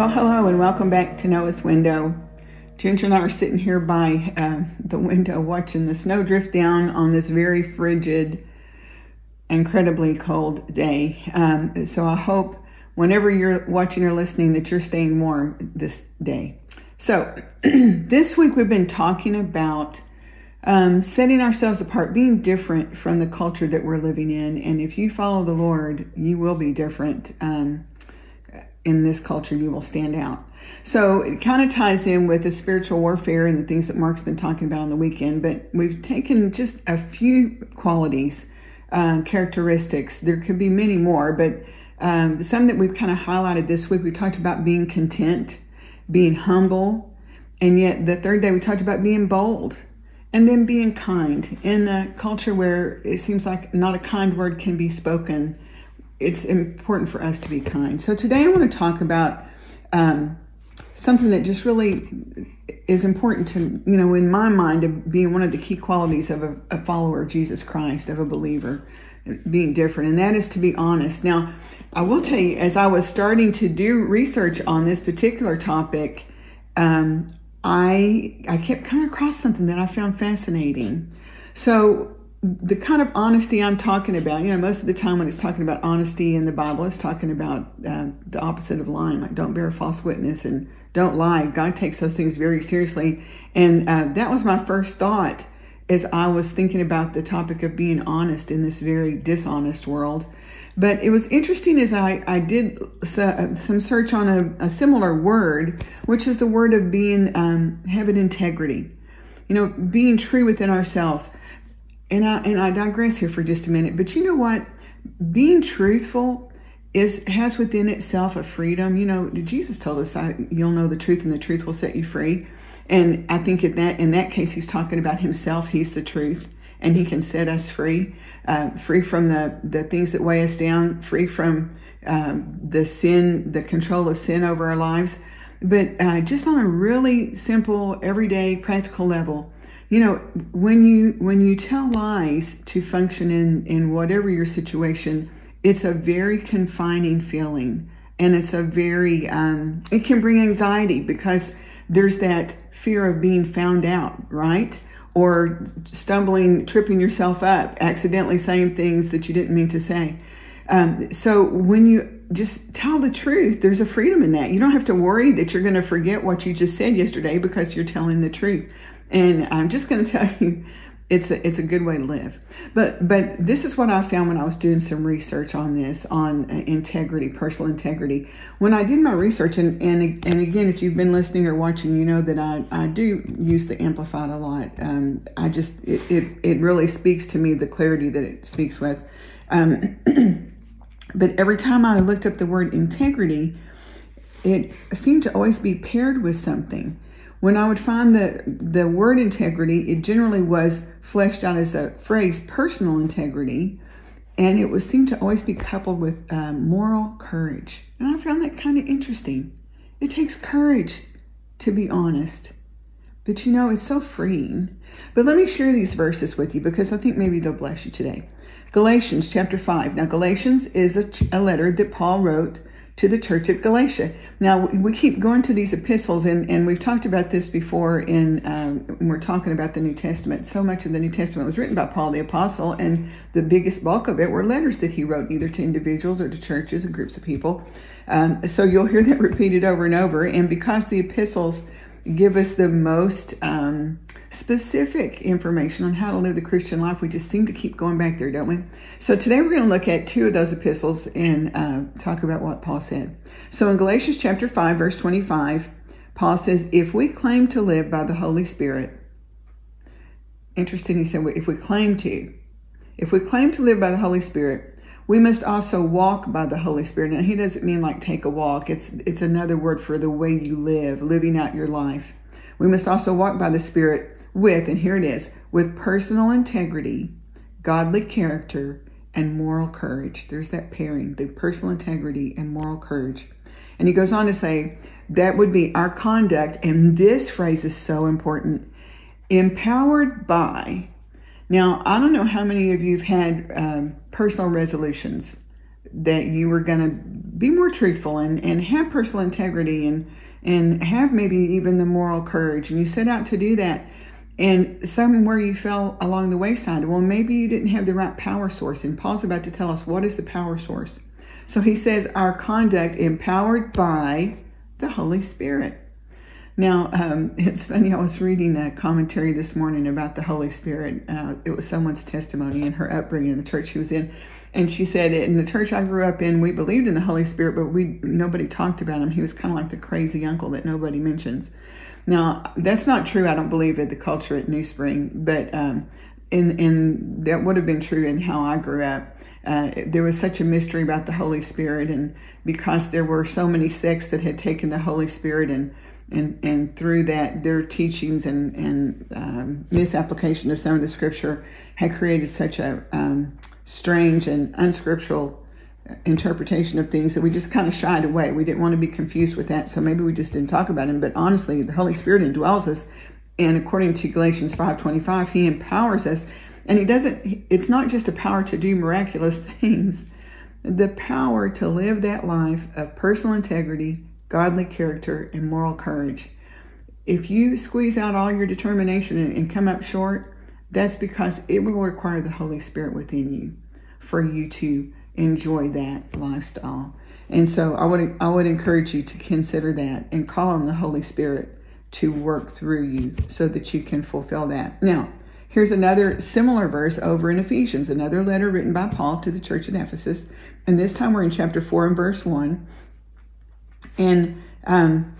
Well, hello and welcome back to Noah's Window. Ginger and I are sitting here by uh, the window watching the snow drift down on this very frigid, incredibly cold day. Um, so I hope whenever you're watching or listening that you're staying warm this day. So this week we've been talking about um, setting ourselves apart, being different from the culture that we're living in. And if you follow the Lord, you will be different. Um, in this culture, you will stand out. So it kind of ties in with the spiritual warfare and the things that Mark's been talking about on the weekend. But we've taken just a few qualities, uh, characteristics. There could be many more, but um, some that we've kind of highlighted this week. We talked about being content, being humble, and yet the third day we talked about being bold and then being kind in a culture where it seems like not a kind word can be spoken it's important for us to be kind. So today I want to talk about um, something that just really is important to, you know, in my mind, of being one of the key qualities of a, a follower of Jesus Christ, of a believer, being different, and that is to be honest. Now, I will tell you, as I was starting to do research on this particular topic, um, I I kept coming across something that I found fascinating. So the kind of honesty I'm talking about, you know, most of the time when it's talking about honesty in the Bible, it's talking about uh, the opposite of lying, like don't bear false witness and don't lie. God takes those things very seriously. And uh, that was my first thought as I was thinking about the topic of being honest in this very dishonest world. But it was interesting as I, I did some search on a, a similar word, which is the word of being, um, having integrity. You know, being true within ourselves and I and I digress here for just a minute, but you know what? Being truthful is has within itself a freedom. You know, Jesus told us, "You'll know the truth, and the truth will set you free." And I think in that in that case, he's talking about himself. He's the truth, and he can set us free, uh, free from the the things that weigh us down, free from um, the sin, the control of sin over our lives. But uh, just on a really simple, everyday, practical level, you know when you when you tell lies to function in in whatever your situation it's a very confining feeling. And it's a very um, it can bring anxiety because there's that fear of being found out right? Or stumbling tripping yourself up accidentally saying things that you didn't mean to say. Um, so when you just tell the truth there's a freedom in that. You don't have to worry that you're going to forget what you just said yesterday because you're telling the truth and I'm just going to tell you, it's a, it's a good way to live. But but this is what I found when I was doing some research on this on uh, integrity, personal integrity. When I did my research, and and and again, if you've been listening or watching, you know that I I do use the amplified a lot. Um, I just it, it it really speaks to me the clarity that it speaks with. Um, but every time I looked up the word integrity, it seemed to always be paired with something. When I would find the, the word integrity, it generally was fleshed out as a phrase, personal integrity, and it was seemed to always be coupled with um, moral courage. And I found that kind of interesting. It takes courage to be honest. But you know, it's so freeing. But let me share these verses with you because I think maybe they'll bless you today. Galatians chapter 5. Now, Galatians is a, a letter that Paul wrote to the church at Galatia. Now, we keep going to these epistles, and, and we've talked about this before in um, when we're talking about the New Testament. So much of the New Testament was written by Paul the Apostle, and the biggest bulk of it were letters that he wrote either to individuals or to churches and groups of people. Um, so you'll hear that repeated over and over. And because the epistles give us the most um, specific information on how to live the Christian life. We just seem to keep going back there, don't we? So today we're going to look at two of those epistles and uh, talk about what Paul said. So in Galatians chapter 5, verse 25, Paul says, If we claim to live by the Holy Spirit, interesting, he said, if we claim to, if we claim to live by the Holy Spirit, we must also walk by the Holy Spirit. Now, he doesn't mean like take a walk. It's it's another word for the way you live, living out your life. We must also walk by the Spirit with, and here it is, with personal integrity, godly character, and moral courage. There's that pairing, the personal integrity and moral courage. And he goes on to say that would be our conduct, and this phrase is so important empowered by. Now, I don't know how many of you have had um, personal resolutions that you were going to be more truthful and, and have personal integrity and and have maybe even the moral courage and you set out to do that and somewhere you fell along the wayside well maybe you didn't have the right power source and paul's about to tell us what is the power source so he says our conduct empowered by the holy spirit now, um, it's funny, I was reading a commentary this morning about the Holy Spirit. Uh, it was someone's testimony and her upbringing in the church she was in. And she said, in the church I grew up in, we believed in the Holy Spirit, but we nobody talked about him. He was kind of like the crazy uncle that nobody mentions. Now, that's not true, I don't believe, in the culture at New Spring, but um, in, in that would have been true in how I grew up. Uh, there was such a mystery about the Holy Spirit, and because there were so many sects that had taken the Holy Spirit and and and through that their teachings and and um, misapplication of some of the scripture had created such a um, strange and unscriptural interpretation of things that we just kind of shied away. We didn't want to be confused with that, so maybe we just didn't talk about him. But honestly, the Holy Spirit indwells us, and according to Galatians five twenty five, He empowers us, and He doesn't. It's not just a power to do miraculous things. The power to live that life of personal integrity, godly character, and moral courage. If you squeeze out all your determination and, and come up short, that's because it will require the Holy Spirit within you for you to enjoy that lifestyle. And so I would I would encourage you to consider that and call on the Holy Spirit to work through you so that you can fulfill that. Now, here's another similar verse over in Ephesians, another letter written by Paul to the church at Ephesus. And this time we're in chapter 4 and verse 1. And um,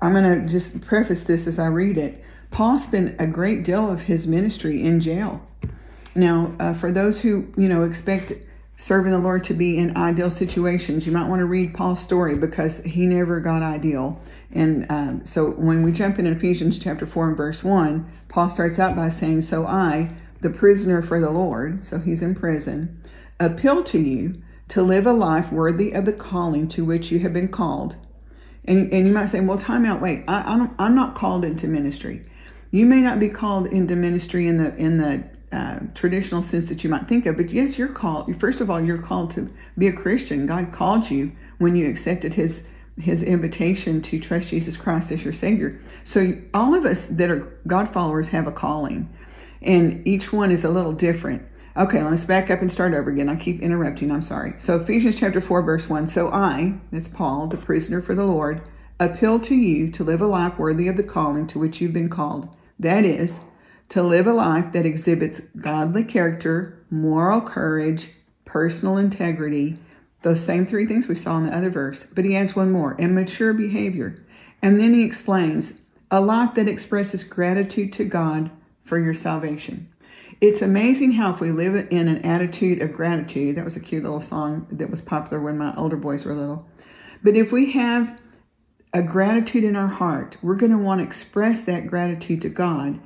I'm going to just preface this as I read it. Paul spent a great deal of his ministry in jail. Now, uh, for those who you know expect serving the Lord to be in ideal situations, you might want to read Paul's story because he never got ideal. And um, so, when we jump in Ephesians chapter four and verse one, Paul starts out by saying, "So I, the prisoner for the Lord, so he's in prison, appeal to you." to live a life worthy of the calling to which you have been called. And, and you might say, well, time out, wait, I, I am not called into ministry. You may not be called into ministry in the in the uh, traditional sense that you might think of, but yes, you're called. First of all, you're called to be a Christian. God called you when you accepted His His invitation to trust Jesus Christ as your Savior. So all of us that are God followers have a calling, and each one is a little different. Okay, let's back up and start over again. I keep interrupting. I'm sorry. So, Ephesians chapter 4, verse 1. So, I, that's Paul, the prisoner for the Lord, appeal to you to live a life worthy of the calling to which you've been called. That is, to live a life that exhibits godly character, moral courage, personal integrity, those same three things we saw in the other verse. But he adds one more, and mature behavior. And then he explains a life that expresses gratitude to God for your salvation. It's amazing how if we live in an attitude of gratitude, that was a cute little song that was popular when my older boys were little. But if we have a gratitude in our heart, we're going to want to express that gratitude to God.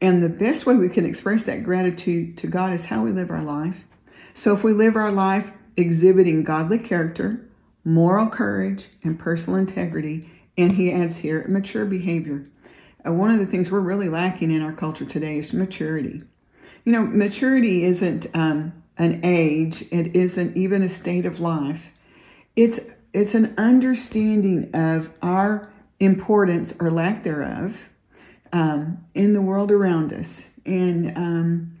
And the best way we can express that gratitude to God is how we live our life. So if we live our life exhibiting godly character, moral courage, and personal integrity, and he adds here mature behavior. Uh, one of the things we're really lacking in our culture today is maturity. You know, maturity isn't um, an age, it isn't even a state of life. It's it's an understanding of our importance or lack thereof um, in the world around us and um,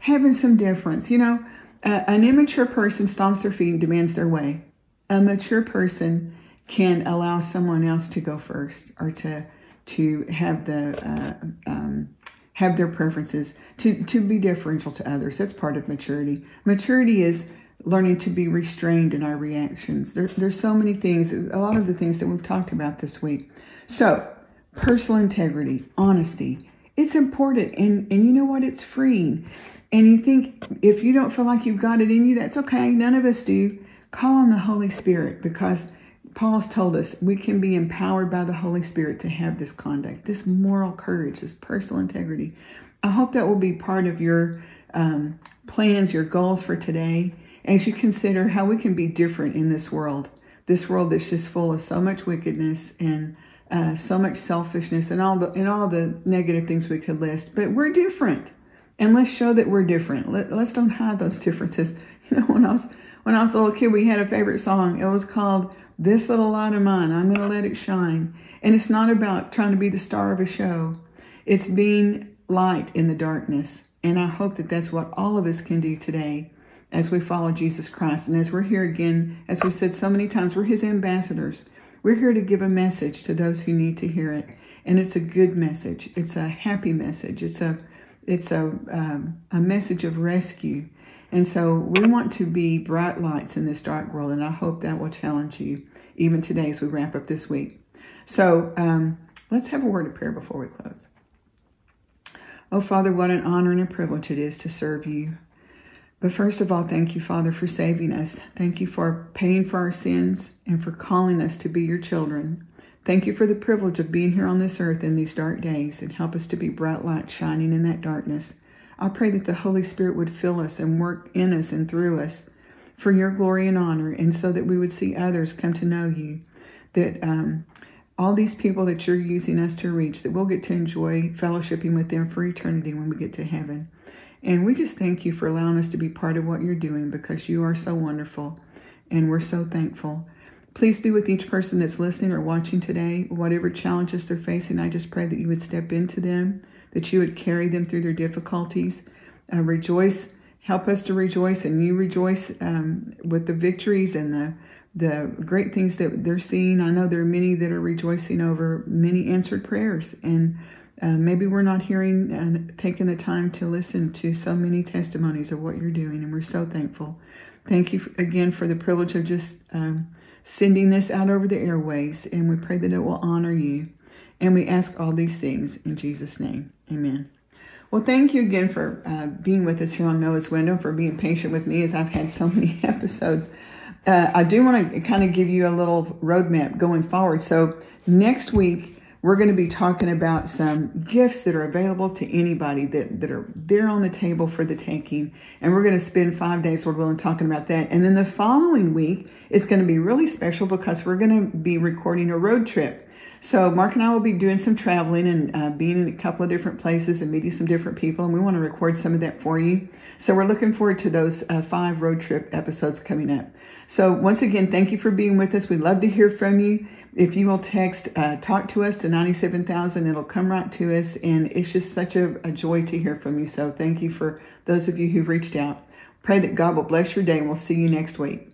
having some difference. You know, an immature person stomps their feet and demands their way. A mature person can allow someone else to go first or to to have the uh, um, have their preferences, to, to be differential to others. That's part of maturity. Maturity is learning to be restrained in our reactions. There, there's so many things, a lot of the things that we've talked about this week. So, personal integrity, honesty, it's important. And, and you know what? It's freeing. And you think if you don't feel like you've got it in you, that's okay. None of us do. Call on the Holy Spirit because Paul's told us we can be empowered by the Holy Spirit to have this conduct, this moral courage, this personal integrity. I hope that will be part of your um, plans, your goals for today, as you consider how we can be different in this world. This world that's just full of so much wickedness and uh, so much selfishness and all the and all the negative things we could list. But we're different. And let's show that we're different. Let, let's don't hide those differences. You know, when I was when I was a little kid, we had a favorite song. It was called "This Little Light of Mine." I'm gonna let it shine. And it's not about trying to be the star of a show. It's being light in the darkness. And I hope that that's what all of us can do today as we follow Jesus Christ. And as we're here again, as we said so many times, we're his ambassadors. We're here to give a message to those who need to hear it. And it's a good message. It's a happy message. It's a it's a um, a message of rescue. And so we want to be bright lights in this dark world. And I hope that will challenge you even today as we wrap up this week. So um, let's have a word of prayer before we close. Oh, Father, what an honor and a privilege it is to serve you. But first of all, thank you, Father, for saving us. Thank you for paying for our sins and for calling us to be your children. Thank you for the privilege of being here on this earth in these dark days and help us to be bright light shining in that darkness. I pray that the Holy Spirit would fill us and work in us and through us for your glory and honor, and so that we would see others come to know you. That um, all these people that you're using us to reach, that we'll get to enjoy fellowshipping with them for eternity when we get to heaven. And we just thank you for allowing us to be part of what you're doing because you are so wonderful and we're so thankful. Please be with each person that's listening or watching today, whatever challenges they're facing. I just pray that you would step into them, that you would carry them through their difficulties. Uh, rejoice, help us to rejoice, and you rejoice um, with the victories and the the great things that they're seeing. I know there are many that are rejoicing over many answered prayers, and uh, maybe we're not hearing and taking the time to listen to so many testimonies of what you're doing, and we're so thankful. Thank you again for the privilege of just um, sending this out over the airways, and we pray that it will honor you. And we ask all these things in Jesus' name. Amen. Well, thank you again for uh, being with us here on Noah's Window, for being patient with me as I've had so many episodes. Uh, I do want to kind of give you a little roadmap going forward. So, next week, we're going to be talking about some gifts that are available to anybody that, that are there on the table for the taking. And we're going to spend five days, Lord willing, talking about that. And then the following week is going to be really special because we're going to be recording a road trip. So Mark and I will be doing some traveling and uh, being in a couple of different places and meeting some different people, and we want to record some of that for you. So we're looking forward to those uh, five road trip episodes coming up. So once again, thank you for being with us. We'd love to hear from you. If you will text uh, talk to us to 97,000, it'll come right to us. And it's just such a, a joy to hear from you. So thank you for those of you who've reached out. Pray that God will bless your day, and we'll see you next week.